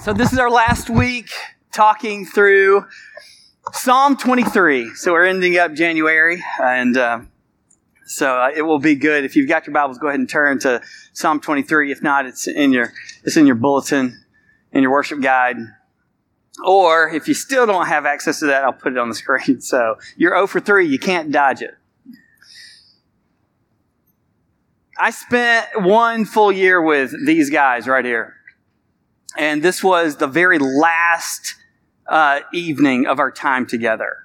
So, this is our last week talking through Psalm 23. So, we're ending up January, and uh, so uh, it will be good. If you've got your Bibles, go ahead and turn to Psalm 23. If not, it's in your, it's in your bulletin, in your worship guide. Or if you still don't have access to that, I'll put it on the screen. So, you're 0 for 3, you can't dodge it. I spent one full year with these guys right here. And this was the very last uh, evening of our time together.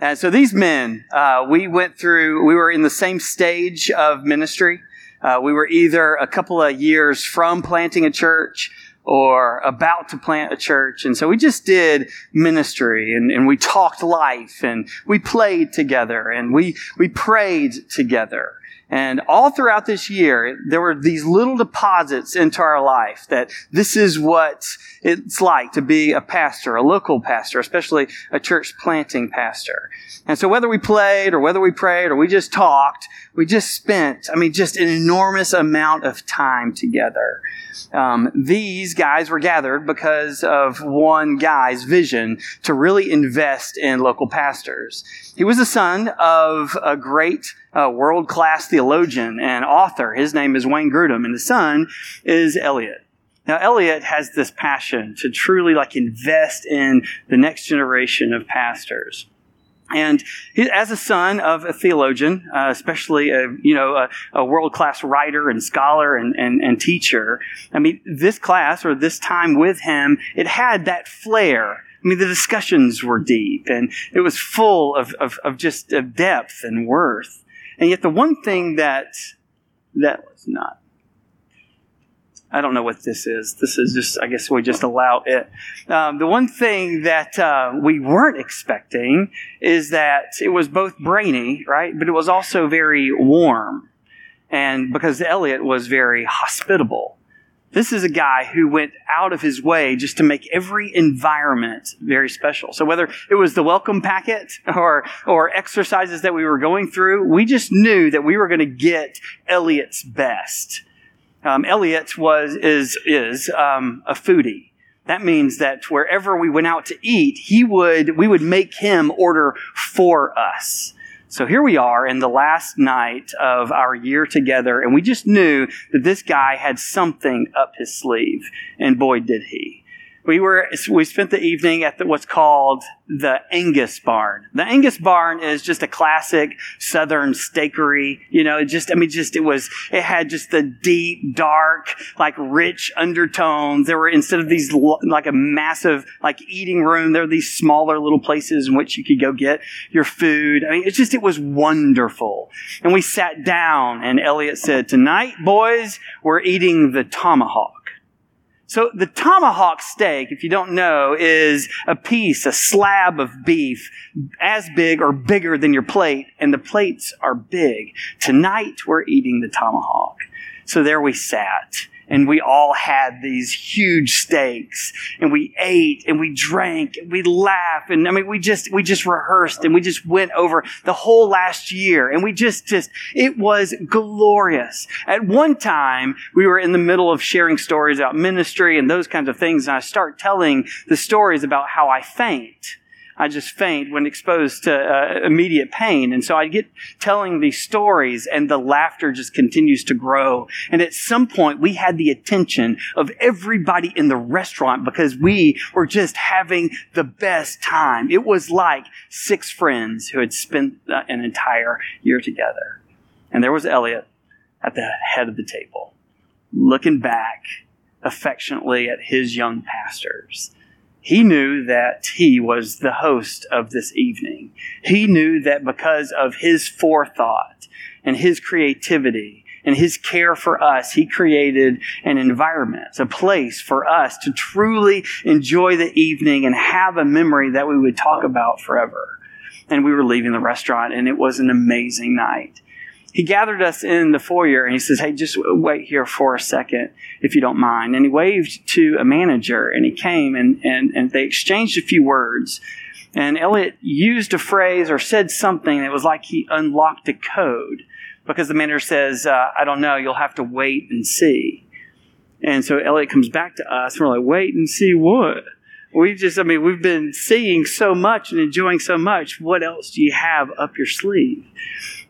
And so these men, uh, we went through, we were in the same stage of ministry. Uh, we were either a couple of years from planting a church or about to plant a church. And so we just did ministry and, and we talked life and we played together and we, we prayed together. And all throughout this year, there were these little deposits into our life that this is what it's like to be a pastor, a local pastor, especially a church planting pastor. And so whether we played or whether we prayed or we just talked, we just spent, I mean, just an enormous amount of time together. Um, these guys were gathered because of one guy's vision to really invest in local pastors. He was the son of a great uh, world class theologian and author. His name is Wayne Grudem, and the son is Elliot. Now, Elliot has this passion to truly like invest in the next generation of pastors. And he, as a son of a theologian, uh, especially a, you know a, a world class writer and scholar and, and, and teacher, I mean this class or this time with him, it had that flair. I mean the discussions were deep and it was full of, of, of just of depth and worth. And yet the one thing that that was not I don't know what this is. This is just, I guess we just allow it. Um, the one thing that uh, we weren't expecting is that it was both brainy, right? But it was also very warm. And because Elliot was very hospitable. This is a guy who went out of his way just to make every environment very special. So whether it was the welcome packet or, or exercises that we were going through, we just knew that we were going to get Elliot's best. Um, Elliot was is is um, a foodie. That means that wherever we went out to eat, he would we would make him order for us. So here we are in the last night of our year together, and we just knew that this guy had something up his sleeve, and boy, did he we were we spent the evening at the, what's called the Angus Barn. The Angus Barn is just a classic Southern steakery. You know, it just I mean, just it was it had just the deep, dark, like rich undertones. There were instead of these like a massive like eating room, there were these smaller little places in which you could go get your food. I mean, it's just it was wonderful. And we sat down, and Elliot said, "Tonight, boys, we're eating the tomahawk." So the tomahawk steak, if you don't know, is a piece, a slab of beef as big or bigger than your plate, and the plates are big. Tonight we're eating the tomahawk. So there we sat and we all had these huge steaks and we ate and we drank and we laughed and I mean we just we just rehearsed and we just went over the whole last year and we just just it was glorious. At one time we were in the middle of sharing stories about ministry and those kinds of things and I start telling the stories about how I faint I just faint when exposed to uh, immediate pain. And so I get telling these stories and the laughter just continues to grow. And at some point we had the attention of everybody in the restaurant because we were just having the best time. It was like six friends who had spent uh, an entire year together. And there was Elliot at the head of the table, looking back affectionately at his young pastors he knew that he was the host of this evening. He knew that because of his forethought and his creativity and his care for us, he created an environment, a place for us to truly enjoy the evening and have a memory that we would talk about forever. And we were leaving the restaurant and it was an amazing night he gathered us in the foyer and he says, Hey, just wait here for a second, if you don't mind. And he waved to a manager and he came and, and, and they exchanged a few words. And Elliot used a phrase or said something that was like he unlocked a code because the manager says, uh, I don't know, you'll have to wait and see. And so Elliot comes back to us, and we're like, wait and see what? We just, I mean, we've been seeing so much and enjoying so much. What else do you have up your sleeve?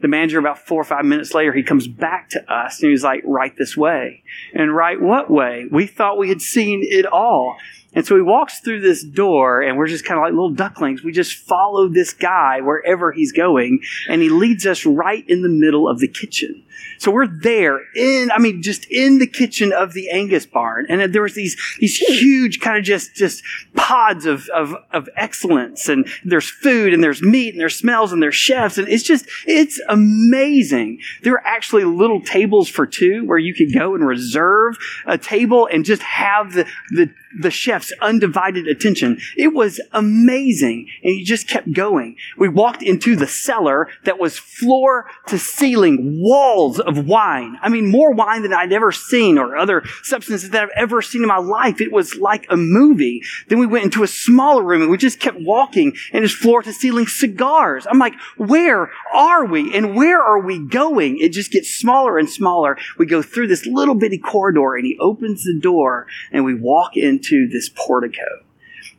The manager, about four or five minutes later, he comes back to us and he's like, right this way. And right what way? We thought we had seen it all. And so he walks through this door, and we're just kind of like little ducklings. We just follow this guy wherever he's going, and he leads us right in the middle of the kitchen. So we're there in, I mean, just in the kitchen of the Angus barn. And there was these, these huge kind of just, just pods of, of, of excellence. And there's food and there's meat and there's smells and there's chefs. And it's just, it's amazing. There are actually little tables for two where you could go and reserve a table and just have the, the, the chef's undivided attention. It was amazing. And he just kept going. We walked into the cellar that was floor to ceiling, walls of wine. I mean, more wine than I'd ever seen or other substances that I've ever seen in my life. It was like a movie. Then we went into a smaller room and we just kept walking and it's floor to ceiling cigars. I'm like, where are we and where are we going? It just gets smaller and smaller. We go through this little bitty corridor and he opens the door and we walk into this portico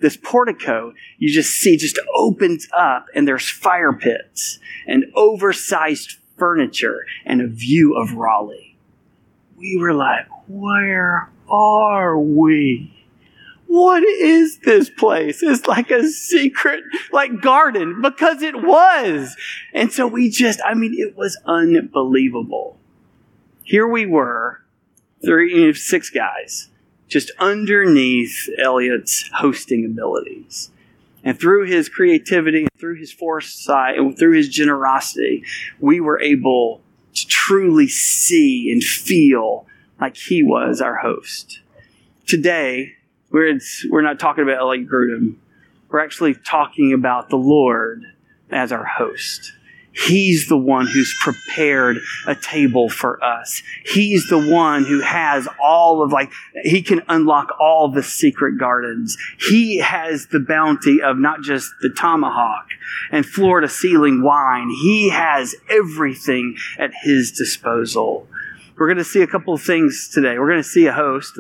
this portico you just see just opens up and there's fire pits and oversized furniture and a view of Raleigh. We were like, where are we? What is this place? It's like a secret, like garden, because it was. And so we just, I mean, it was unbelievable. Here we were, three, six guys, just underneath Elliot's hosting abilities. And through his creativity, through his foresight, and through his generosity, we were able to truly see and feel like he was our host. Today, we're, we're not talking about Elliot Grudem. We're actually talking about the Lord as our host. He's the one who's prepared a table for us. He's the one who has all of like, he can unlock all the secret gardens. He has the bounty of not just the tomahawk and floor to ceiling wine. He has everything at his disposal. We're going to see a couple of things today. We're going to see a host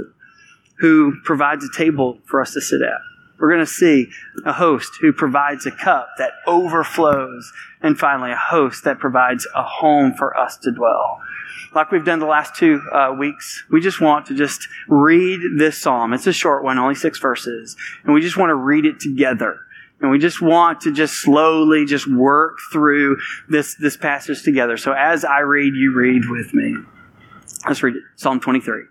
who provides a table for us to sit at. We're going to see a host who provides a cup that overflows. And finally, a host that provides a home for us to dwell. Like we've done the last two uh, weeks, we just want to just read this psalm. It's a short one, only six verses. And we just want to read it together. And we just want to just slowly just work through this, this passage together. So as I read, you read with me. Let's read it. Psalm 23.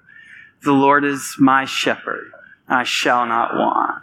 The Lord is my shepherd. I shall not want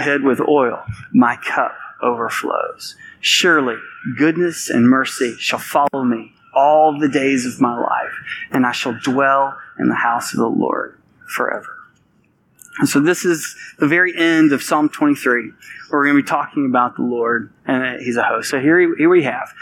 head with oil, my cup overflows. Surely goodness and mercy shall follow me all the days of my life, and I shall dwell in the house of the Lord forever. And so this is the very end of Psalm 23, where we're going to be talking about the Lord and He's a host. So here, here we have,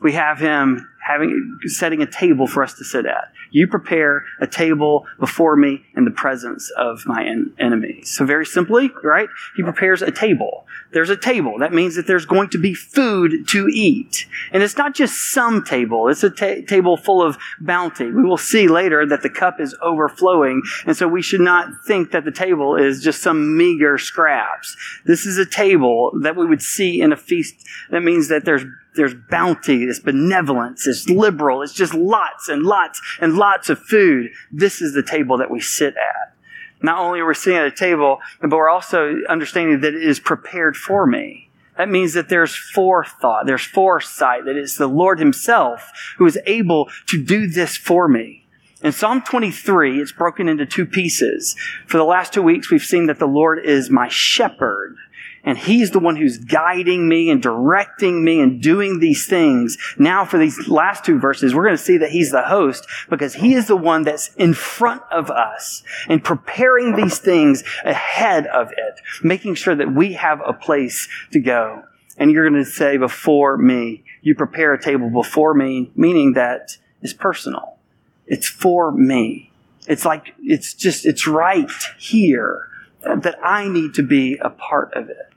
we have Him having, setting a table for us to sit at. You prepare a table before me in the presence of my en- enemies. So very simply, right? He prepares a table. There's a table. That means that there's going to be food to eat. And it's not just some table. It's a ta- table full of bounty. We will see later that the cup is overflowing. And so we should not think that the table is just some meager scraps. This is a table that we would see in a feast. That means that there's there's bounty, it's benevolence, it's liberal, it's just lots and lots and lots of food. This is the table that we sit at. Not only are we sitting at a table, but we're also understanding that it is prepared for me. That means that there's forethought, there's foresight, that it's the Lord Himself who is able to do this for me. In Psalm 23, it's broken into two pieces. For the last two weeks, we've seen that the Lord is my shepherd. And he's the one who's guiding me and directing me and doing these things. Now, for these last two verses, we're going to see that he's the host because he is the one that's in front of us and preparing these things ahead of it, making sure that we have a place to go. And you're going to say, before me, you prepare a table before me, meaning that it's personal. It's for me. It's like, it's just, it's right here that I need to be a part of it.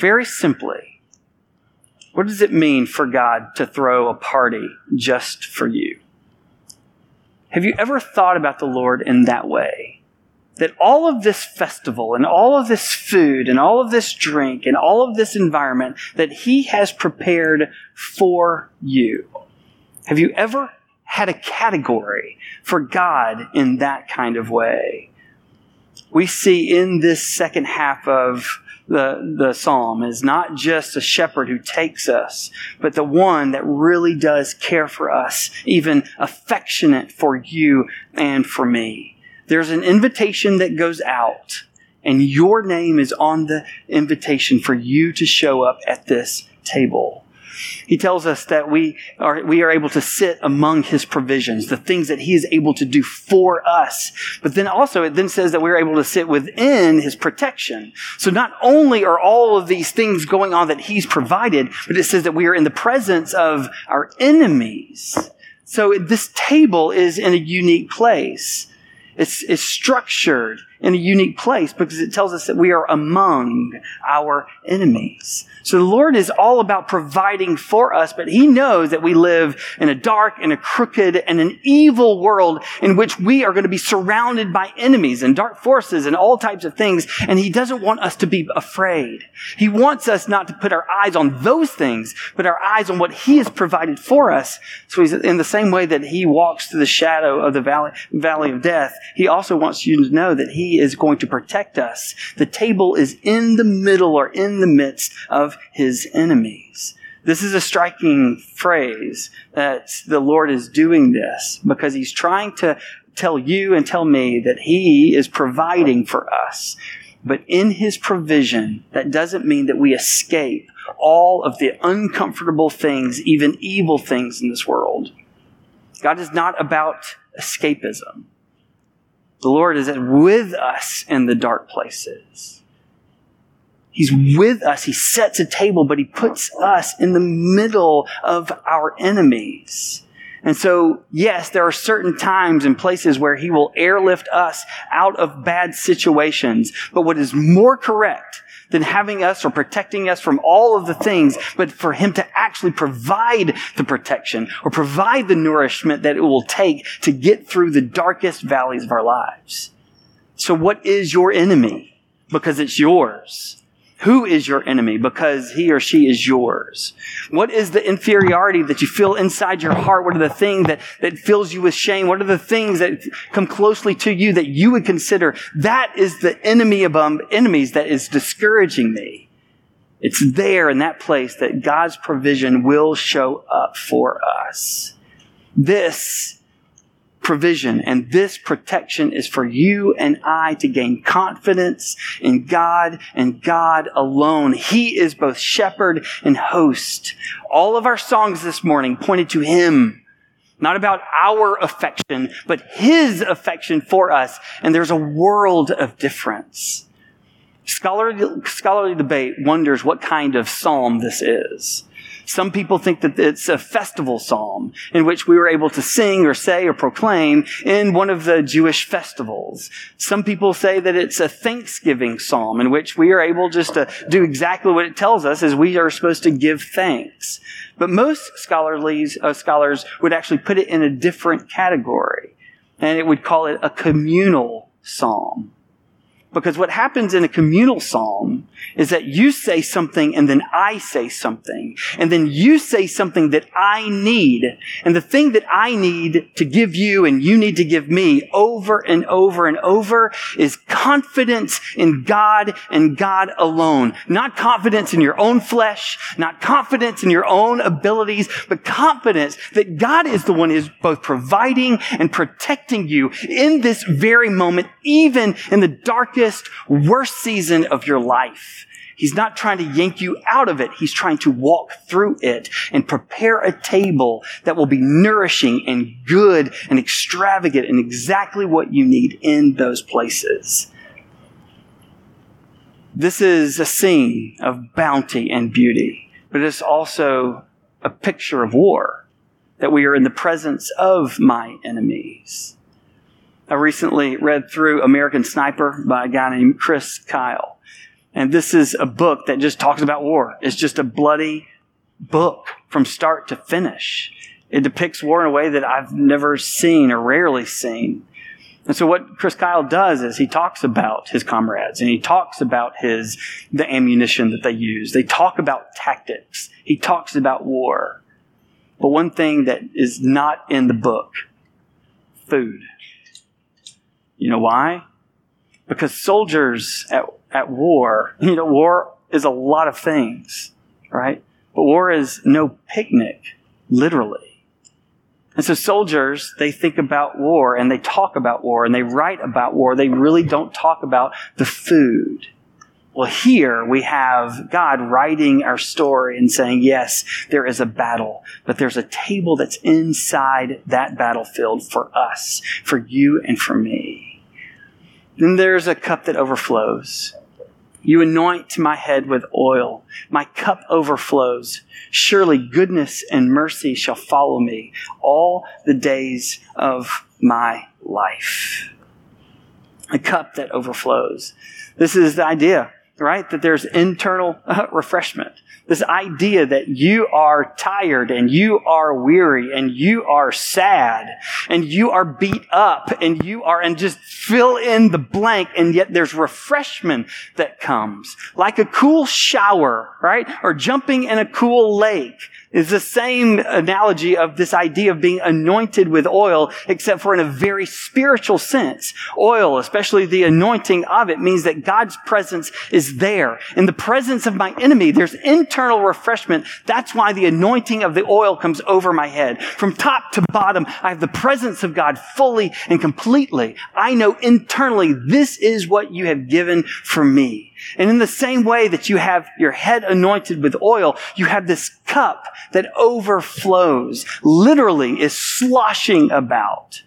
Very simply, what does it mean for God to throw a party just for you? Have you ever thought about the Lord in that way? That all of this festival and all of this food and all of this drink and all of this environment that He has prepared for you. Have you ever had a category for God in that kind of way? We see in this second half of the, the psalm is not just a shepherd who takes us, but the one that really does care for us, even affectionate for you and for me. There's an invitation that goes out, and your name is on the invitation for you to show up at this table. He tells us that we are, we are able to sit among his provisions, the things that he is able to do for us. But then also it then says that we're able to sit within his protection. So not only are all of these things going on that he's provided, but it says that we are in the presence of our enemies. So this table is in a unique place. It's, it's structured in a unique place because it tells us that we are among our enemies. So the Lord is all about providing for us, but He knows that we live in a dark and a crooked and an evil world in which we are going to be surrounded by enemies and dark forces and all types of things. And He doesn't want us to be afraid. He wants us not to put our eyes on those things, but our eyes on what He has provided for us. So He's in the same way that He walks through the shadow of the valley, valley of death. He also wants you to know that He is going to protect us. The table is in the middle or in the midst of his enemies. This is a striking phrase that the Lord is doing this because he's trying to tell you and tell me that he is providing for us. But in his provision, that doesn't mean that we escape all of the uncomfortable things, even evil things in this world. God is not about escapism. The Lord is with us in the dark places. He's with us. He sets a table, but he puts us in the middle of our enemies. And so, yes, there are certain times and places where he will airlift us out of bad situations. But what is more correct than having us or protecting us from all of the things, but for him to actually provide the protection or provide the nourishment that it will take to get through the darkest valleys of our lives. So what is your enemy? Because it's yours. Who is your enemy? Because he or she is yours. What is the inferiority that you feel inside your heart? What are the things that, that fills you with shame? What are the things that come closely to you that you would consider that is the enemy among um, enemies that is discouraging me? It's there in that place that God's provision will show up for us. This provision and this protection is for you and I to gain confidence in God and God alone. He is both shepherd and host. All of our songs this morning pointed to Him. Not about our affection, but His affection for us. And there's a world of difference. Scholarly, scholarly debate wonders what kind of psalm this is. Some people think that it's a festival psalm in which we were able to sing or say or proclaim in one of the Jewish festivals. Some people say that it's a thanksgiving psalm in which we are able just to do exactly what it tells us as we are supposed to give thanks. But most scholarlies, uh, scholars would actually put it in a different category and it would call it a communal psalm. Because what happens in a communal psalm is that you say something and then I say something. And then you say something that I need. And the thing that I need to give you and you need to give me over and over and over is confidence in God and God alone. Not confidence in your own flesh, not confidence in your own abilities, but confidence that God is the one who is both providing and protecting you in this very moment, even in the darkest darkest, worst season of your life. He's not trying to yank you out of it. He's trying to walk through it and prepare a table that will be nourishing and good and extravagant and exactly what you need in those places. This is a scene of bounty and beauty, but it's also a picture of war, that we are in the presence of my enemies. I recently read through American Sniper by a guy named Chris Kyle. And this is a book that just talks about war. It's just a bloody book from start to finish. It depicts war in a way that I've never seen or rarely seen. And so what Chris Kyle does is he talks about his comrades and he talks about his the ammunition that they use. They talk about tactics. He talks about war. But one thing that is not in the book, food. You know why? Because soldiers at at war. You know, war is a lot of things, right? But war is no picnic, literally. And so soldiers, they think about war and they talk about war and they write about war. They really don't talk about the food. Well, here we have God writing our story and saying, yes, there is a battle, but there's a table that's inside that battlefield for us, for you and for me. Then there's a cup that overflows. You anoint my head with oil. My cup overflows. Surely goodness and mercy shall follow me all the days of my life. A cup that overflows. This is the idea, right? That there's internal uh, refreshment. This idea that you are tired and you are weary and you are sad and you are beat up and you are, and just fill in the blank and yet there's refreshment that comes. Like a cool shower, right? Or jumping in a cool lake is the same analogy of this idea of being anointed with oil, except for in a very spiritual sense. Oil, especially the anointing of it, means that God's presence is there. In the presence of my enemy, there's internal refreshment. That's why the anointing of the oil comes over my head. From top to bottom, I have the presence of God fully and completely. I know internally this is what you have given for me. And in the same way that you have your head anointed with oil, you have this cup that overflows, literally is sloshing about.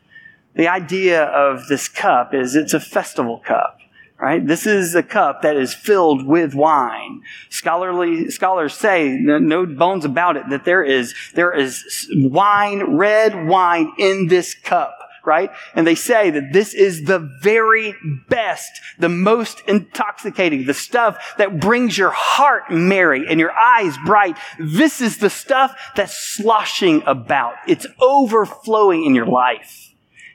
The idea of this cup is it's a festival cup. Right? This is a cup that is filled with wine. Scholarly scholars say, no bones about it, that there is there is wine, red wine in this cup right? And they say that this is the very best, the most intoxicating, the stuff that brings your heart merry and your eyes bright. This is the stuff that's sloshing about. It's overflowing in your life.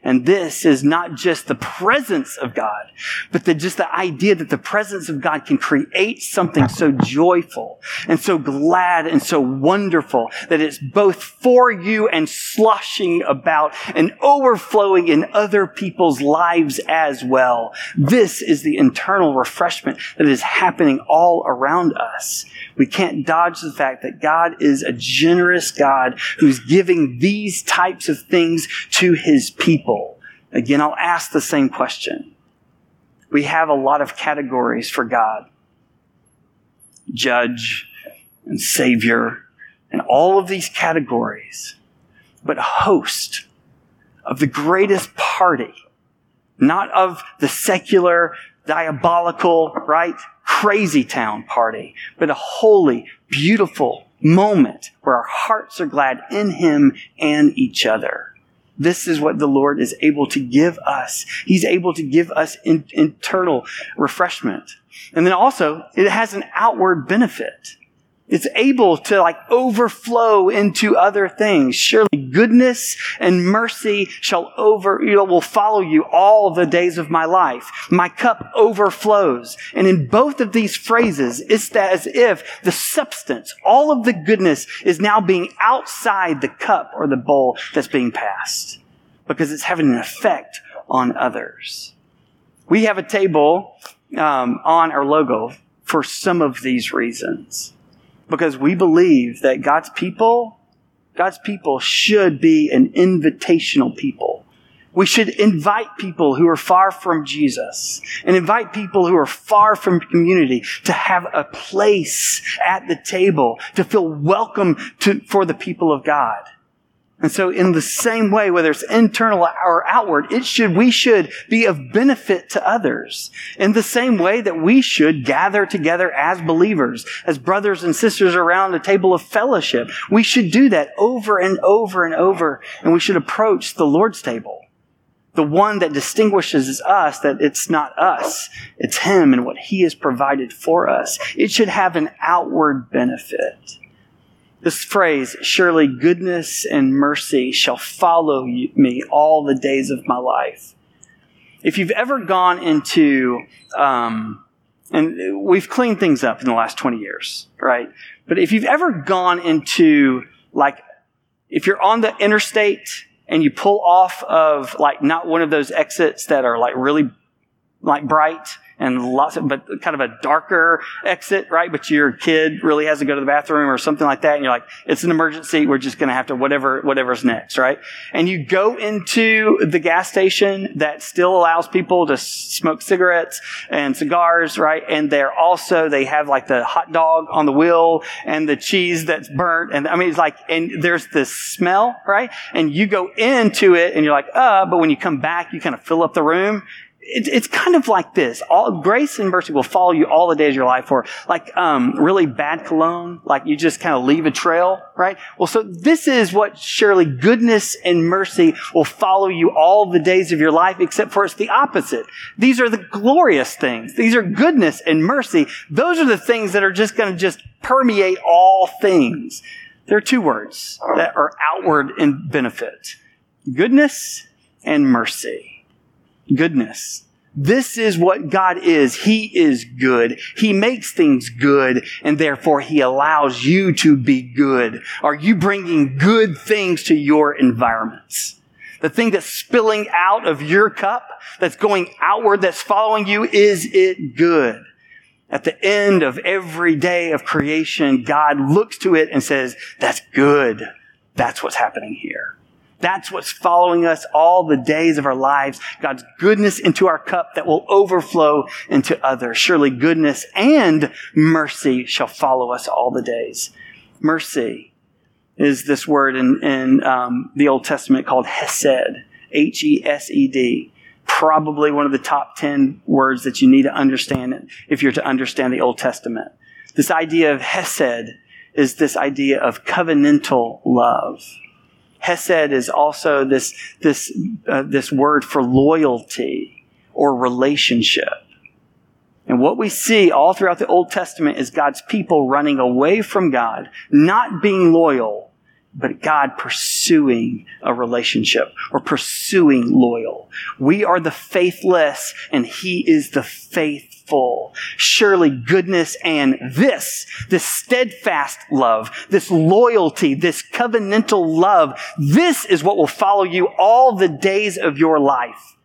And this is not just the presence of God, but the, just the idea that the presence of God can create something so joyful and so glad and so wonderful that it's both for you and sloshing about and overflowing in other people's lives as well. This is the internal refreshment that is happening all around us. We can't dodge the fact that God is a generous God who's giving these types of things to his people. Again, I'll ask the same question. We have a lot of categories for God. Judge and Savior and all of these categories, but a host of the greatest party, not of the secular, diabolical, right? crazy town party, but a holy, beautiful moment where our hearts are glad in Him and each other. This is what the Lord is able to give us. He's able to give us in, internal refreshment. And then also, it has an outward benefit. It's able to like overflow into other things. Surely goodness and mercy shall over, you know, will follow you all the days of my life. My cup overflows. And in both of these phrases, it's as if the substance, all of the goodness is now being outside the cup or the bowl that's being passed because it's having an effect on others. We have a table um, on our logo for some of these reasons because we believe that God's people, God's people should be an invitational people. We should invite people who are far from Jesus and invite people who are far from community to have a place at the table, to feel welcome to, for the people of God. And so in the same way, whether it's internal or outward, it should, we should be of benefit to others. In the same way that we should gather together as believers, as brothers and sisters around a table of fellowship. We should do that over and over and over. And we should approach the Lord's table. The one that distinguishes us, that it's not us, it's Him and what He has provided for us. It should have an outward benefit. This phrase, surely goodness and mercy shall follow me all the days of my life. If you've ever gone into, um, and we've cleaned things up in the last 20 years, right? But if you've ever gone into, like, if you're on the interstate and you pull off of, like, not one of those exits that are, like, really, like, bright, and lots of, but kind of a darker exit, right? But your kid really has to go to the bathroom or something like that. And you're like, it's an emergency. We're just going to have to whatever, whatever's next, right? And you go into the gas station that still allows people to smoke cigarettes and cigars, right? And they're also, they have like the hot dog on the wheel and the cheese that's burnt. And I mean, it's like, and there's this smell, right? And you go into it and you're like, uh, but when you come back, you kind of fill up the room it, it's kind of like this. All grace and mercy will follow you all the days of your life. Or like um, really bad cologne, like you just kind of leave a trail, right? Well, so this is what surely goodness and mercy will follow you all the days of your life, except for it's the opposite. These are the glorious things. These are goodness and mercy. Those are the things that are just going to just permeate all things. There are two words that are outward in benefit: goodness and mercy goodness. This is what God is. He is good. He makes things good, and therefore He allows you to be good. Are you bringing good things to your environments? The thing that's spilling out of your cup, that's going outward, that's following you, is it good? At the end of every day of creation, God looks to it and says, that's good. That's what's happening here. That's what's following us all the days of our lives. God's goodness into our cup that will overflow into others. Surely goodness and mercy shall follow us all the days. Mercy is this word in, in um, the Old Testament called Hesed. H E S E D. Probably one of the top 10 words that you need to understand if you're to understand the Old Testament. This idea of Hesed is this idea of covenantal love. Hesed is also this, this, uh, this word for loyalty or relationship. And what we see all throughout the Old Testament is God's people running away from God, not being loyal, but God pursuing a relationship or pursuing loyal. We are the faithless and He is the faithful full. Surely goodness and this, this steadfast love, this loyalty, this covenantal love, this is what will follow you all the days of your life.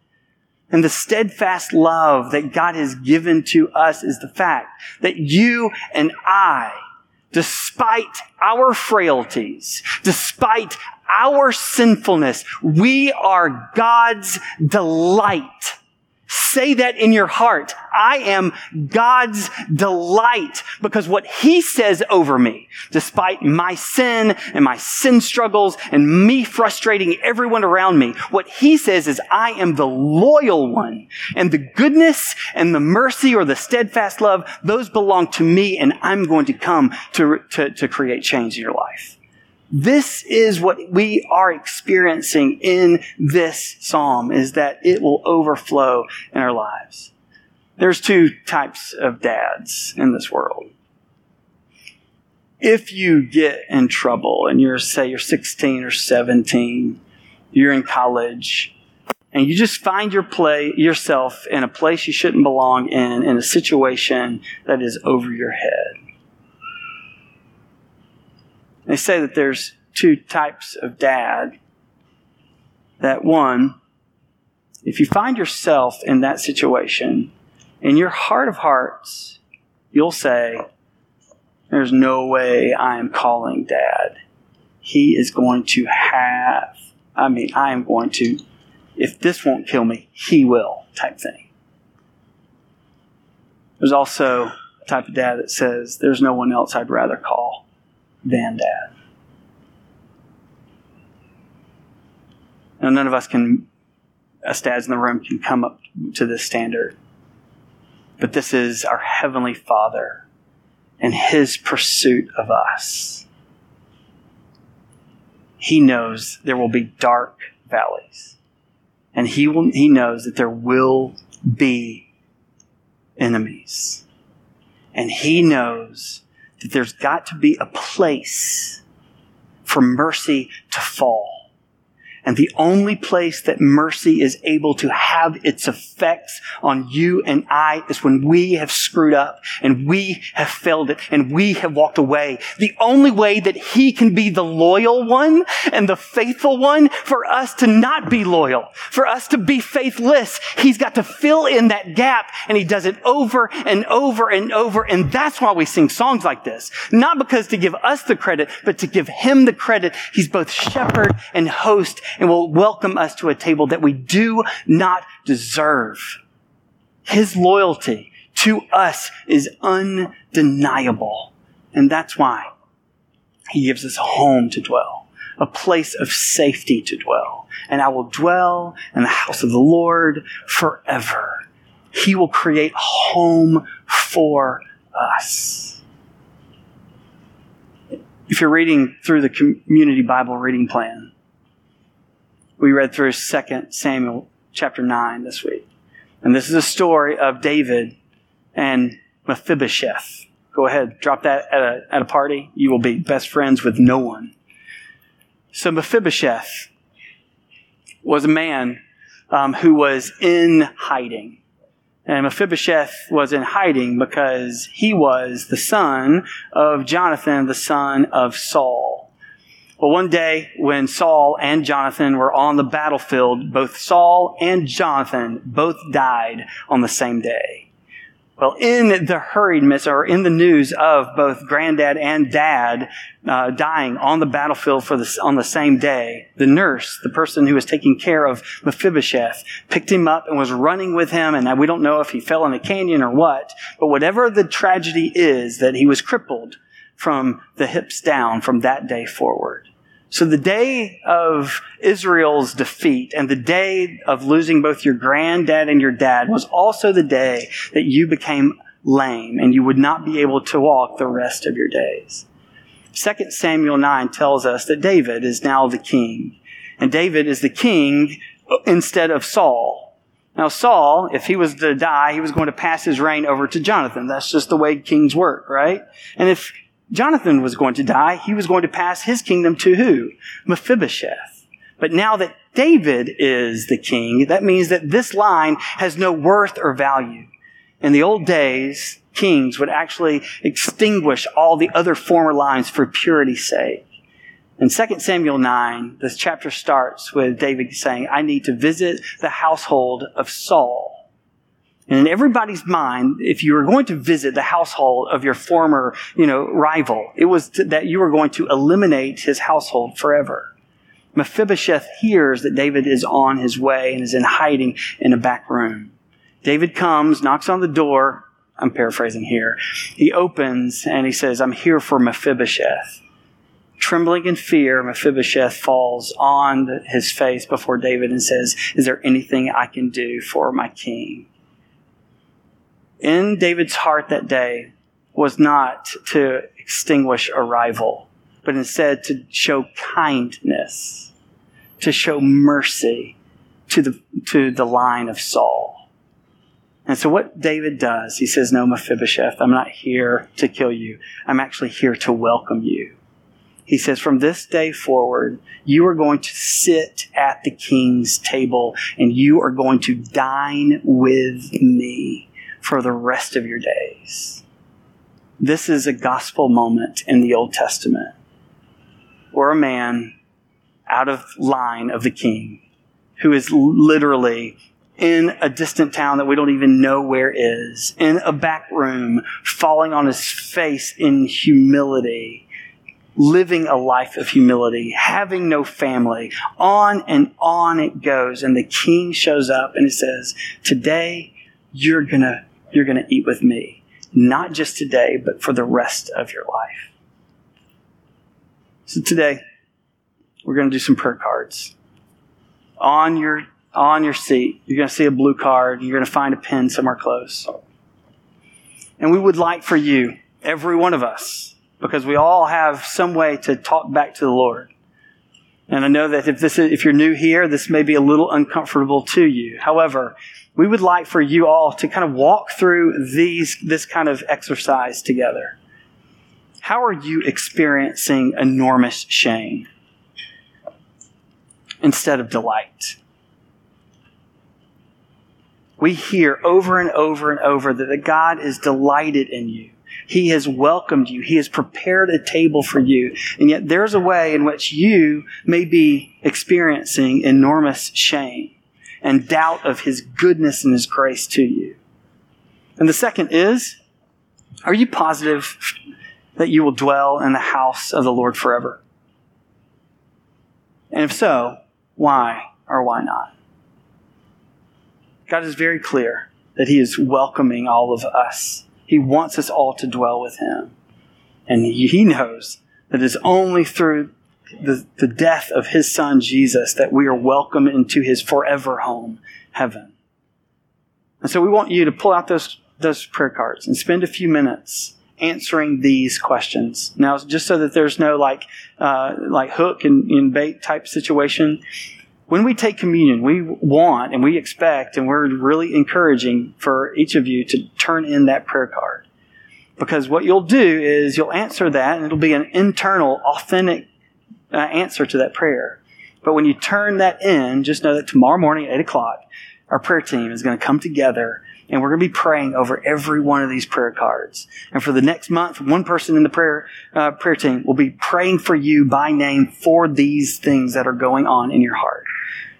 And the steadfast love that God has given to us is the fact that you and I, despite our frailties, despite our sinfulness, we are God's delight. Say that in your heart. I am God's delight because what He says over me, despite my sin and my sin struggles and me frustrating everyone around me, what He says is I am the loyal one and the goodness and the mercy or the steadfast love, those belong to me and I'm going to come to, to, to create change in your life. This is what we are experiencing in this psalm is that it will overflow in our lives. There's two types of dads in this world. If you get in trouble and you're, say, you're 16 or 17, you're in college, and you just find your play, yourself in a place you shouldn't belong in, in a situation that is over your head. They say that there's two types of dad. That one, if you find yourself in that situation, in your heart of hearts, you'll say, There's no way I am calling dad. He is going to have, I mean, I am going to if this won't kill me, he will, type thing. There's also a type of dad that says, There's no one else I'd rather call than dad. And none of us can, us dads in the room, can come up to this standard. But this is our Heavenly Father and His pursuit of us. He knows there will be dark valleys. And he, will, he knows that there will be enemies. And he knows that there's got to be a place for mercy to fall. And the only place that mercy is able to have its effects on you and I is when we have screwed up and we have failed it and we have walked away. The only way that He can be the loyal one and the faithful one for us to not be loyal, for us to be faithless, He's got to fill in that gap and He does it over and over and over. And that's why we sing songs like this. Not because to give us the credit, but to give Him the credit. He's both shepherd and host and will welcome us to a table that we do not deserve. His loyalty to us is undeniable. And that's why he gives us a home to dwell, a place of safety to dwell. And I will dwell in the house of the Lord forever. He will create a home for us. If you're reading through the community Bible reading plan, we read through 2 Samuel chapter 9 this week. And this is a story of David and Mephibosheth. Go ahead, drop that at a, at a party. You will be best friends with no one. So Mephibosheth was a man um, who was in hiding. And Mephibosheth was in hiding because he was the son of Jonathan, the son of Saul. Well, one day when Saul and Jonathan were on the battlefield, both Saul and Jonathan both died on the same day. Well, in the hurriedness or in the news of both granddad and dad uh, dying on the battlefield for the, on the same day, the nurse, the person who was taking care of Mephibosheth, picked him up and was running with him. And we don't know if he fell in a canyon or what, but whatever the tragedy is that he was crippled from the hips down from that day forward. So the day of Israel's defeat and the day of losing both your granddad and your dad was also the day that you became lame and you would not be able to walk the rest of your days. 2 Samuel 9 tells us that David is now the king. And David is the king instead of Saul. Now, Saul, if he was to die, he was going to pass his reign over to Jonathan. That's just the way kings work, right? And if Jonathan was going to die. He was going to pass his kingdom to who? Mephibosheth. But now that David is the king, that means that this line has no worth or value. In the old days, kings would actually extinguish all the other former lines for purity's sake. In 2 Samuel 9, this chapter starts with David saying, I need to visit the household of Saul and in everybody's mind, if you were going to visit the household of your former, you know, rival, it was to, that you were going to eliminate his household forever. Mephibosheth hears that David is on his way and is in hiding in a back room. David comes, knocks on the door. I'm paraphrasing here. He opens and he says, I'm here for Mephibosheth. Trembling in fear, Mephibosheth falls on his face before David and says, Is there anything I can do for my king? In David's heart that day was not to extinguish a rival, but instead to show kindness, to show mercy to the, to the line of Saul. And so what David does, he says, No, Mephibosheth, I'm not here to kill you. I'm actually here to welcome you. He says, From this day forward, you are going to sit at the king's table and you are going to dine with me for the rest of your days. This is a gospel moment in the Old Testament where a man out of line of the king who is literally in a distant town that we don't even know where is, in a back room, falling on his face in humility, living a life of humility, having no family. On and on it goes. And the king shows up and he says, Today you're gonna you're gonna eat with me. Not just today, but for the rest of your life. So today, we're gonna do some prayer cards. On your on your seat, you're gonna see a blue card, you're gonna find a pen somewhere close. And we would like for you, every one of us, because we all have some way to talk back to the Lord. And I know that if this is, if you're new here, this may be a little uncomfortable to you. However, we would like for you all to kind of walk through these, this kind of exercise together. How are you experiencing enormous shame instead of delight? We hear over and over and over that the God is delighted in you. He has welcomed you. He has prepared a table for you. And yet there's a way in which you may be experiencing enormous shame and doubt of His goodness and His grace to you. And the second is, are you positive that you will dwell in the house of the Lord forever? And if so, why or why not? God is very clear that He is welcoming all of us he wants us all to dwell with Him. And He knows that it's only through the, the death of His Son, Jesus, that we are welcome into His forever home, heaven. And so we want you to pull out those, those prayer cards and spend a few minutes answering these questions. Now, just so that there's no like, uh, like hook and, and bait type situation, when we take communion, we want and we expect and we're really encouraging for each of you to turn in that prayer card. Because what you'll do is you'll answer that and it'll be an internal, authentic answer to that prayer. But when you turn that in, just know that tomorrow morning at 8 o'clock, our prayer team is going to come together and we're going to be praying over every one of these prayer cards. And for the next month, one person in the prayer uh, prayer team will be praying for you by name for these things that are going on in your heart.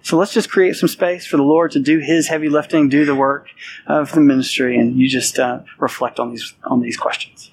So let's just create some space for the Lord to do His heavy lifting, do the work of the ministry, and you just uh, reflect on these on these questions.